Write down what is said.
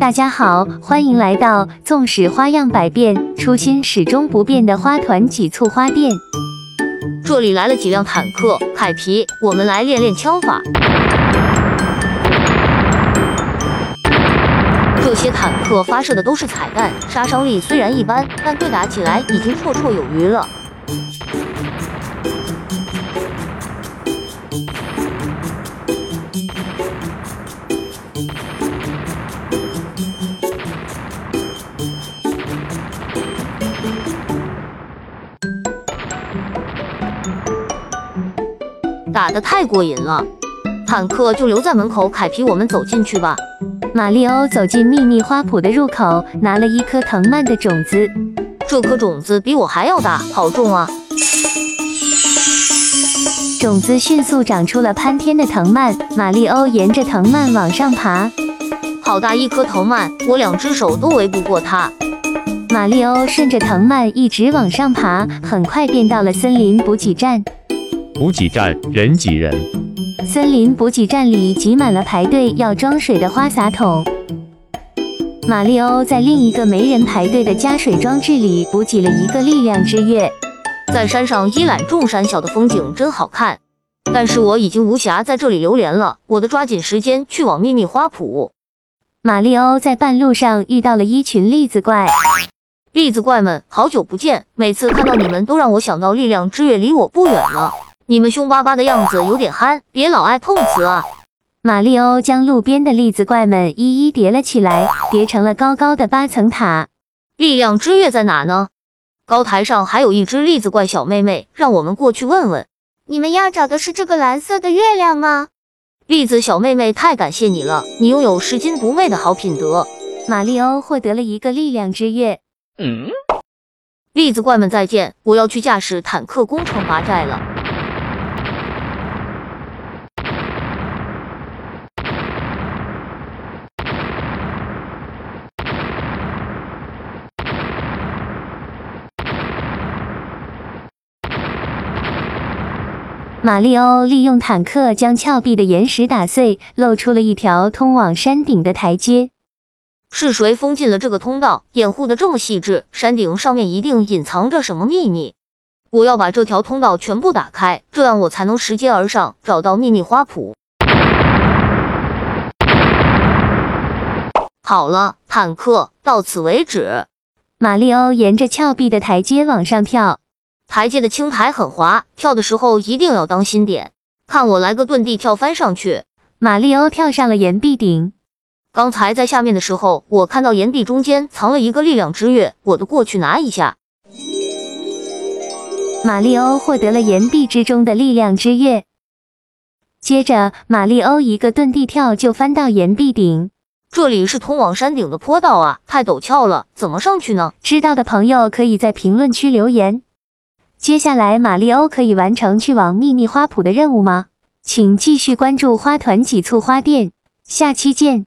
大家好，欢迎来到纵使花样百变，初心始终不变的花团几簇花店。这里来了几辆坦克，凯皮，我们来练练枪法。这些坦克发射的都是彩弹，杀伤力虽然一般，但对打起来已经绰绰有余了。打得太过瘾了，坦克就留在门口，凯皮，我们走进去吧。马里欧走进秘密花圃的入口，拿了一颗藤蔓的种子。这颗种子比我还要大，好重啊！种子迅速长出了攀天的藤蔓，马里欧沿着藤蔓往上爬。好大一颗藤蔓，我两只手都围不过它。马里欧顺着藤蔓一直往上爬，很快便到了森林补给站。补给站人挤人，森林补给站里挤满了排队要装水的花洒桶。马里欧在另一个没人排队的加水装置里补给了一个力量之月。在山上一览众山小的风景真好看，但是我已经无暇在这里流连了，我得抓紧时间去往秘密花圃。马里欧在半路上遇到了一群栗子怪，栗子怪们，好久不见，每次看到你们都让我想到力量之月离我不远了。你们凶巴巴的样子有点憨，别老爱碰瓷啊！马里欧将路边的栗子怪们一一叠了起来，叠成了高高的八层塔。力量之月在哪呢？高台上还有一只栗子怪小妹妹，让我们过去问问。你们要找的是这个蓝色的月亮吗？栗子小妹妹，太感谢你了，你拥有拾金不昧的好品德。马里欧获得了一个力量之月。嗯，栗子怪们再见，我要去驾驶坦克攻城拔寨了。马里欧利用坦克将峭壁的岩石打碎，露出了一条通往山顶的台阶。是谁封禁了这个通道，掩护的这么细致？山顶上面一定隐藏着什么秘密。我要把这条通道全部打开，这样我才能拾阶而上，找到秘密花圃。好了，坦克，到此为止。马里欧沿着峭壁的台阶往上跳。台阶的青苔很滑，跳的时候一定要当心点。看我来个遁地跳翻上去！马里欧跳上了岩壁顶。刚才在下面的时候，我看到岩壁中间藏了一个力量之月，我得过去拿一下。马里欧获得了岩壁之中的力量之月。接着，马里欧一个遁地跳就翻到岩壁顶。这里是通往山顶的坡道啊，太陡峭了，怎么上去呢？知道的朋友可以在评论区留言。接下来，马里欧可以完成去往秘密花圃的任务吗？请继续关注花团几簇花店，下期见。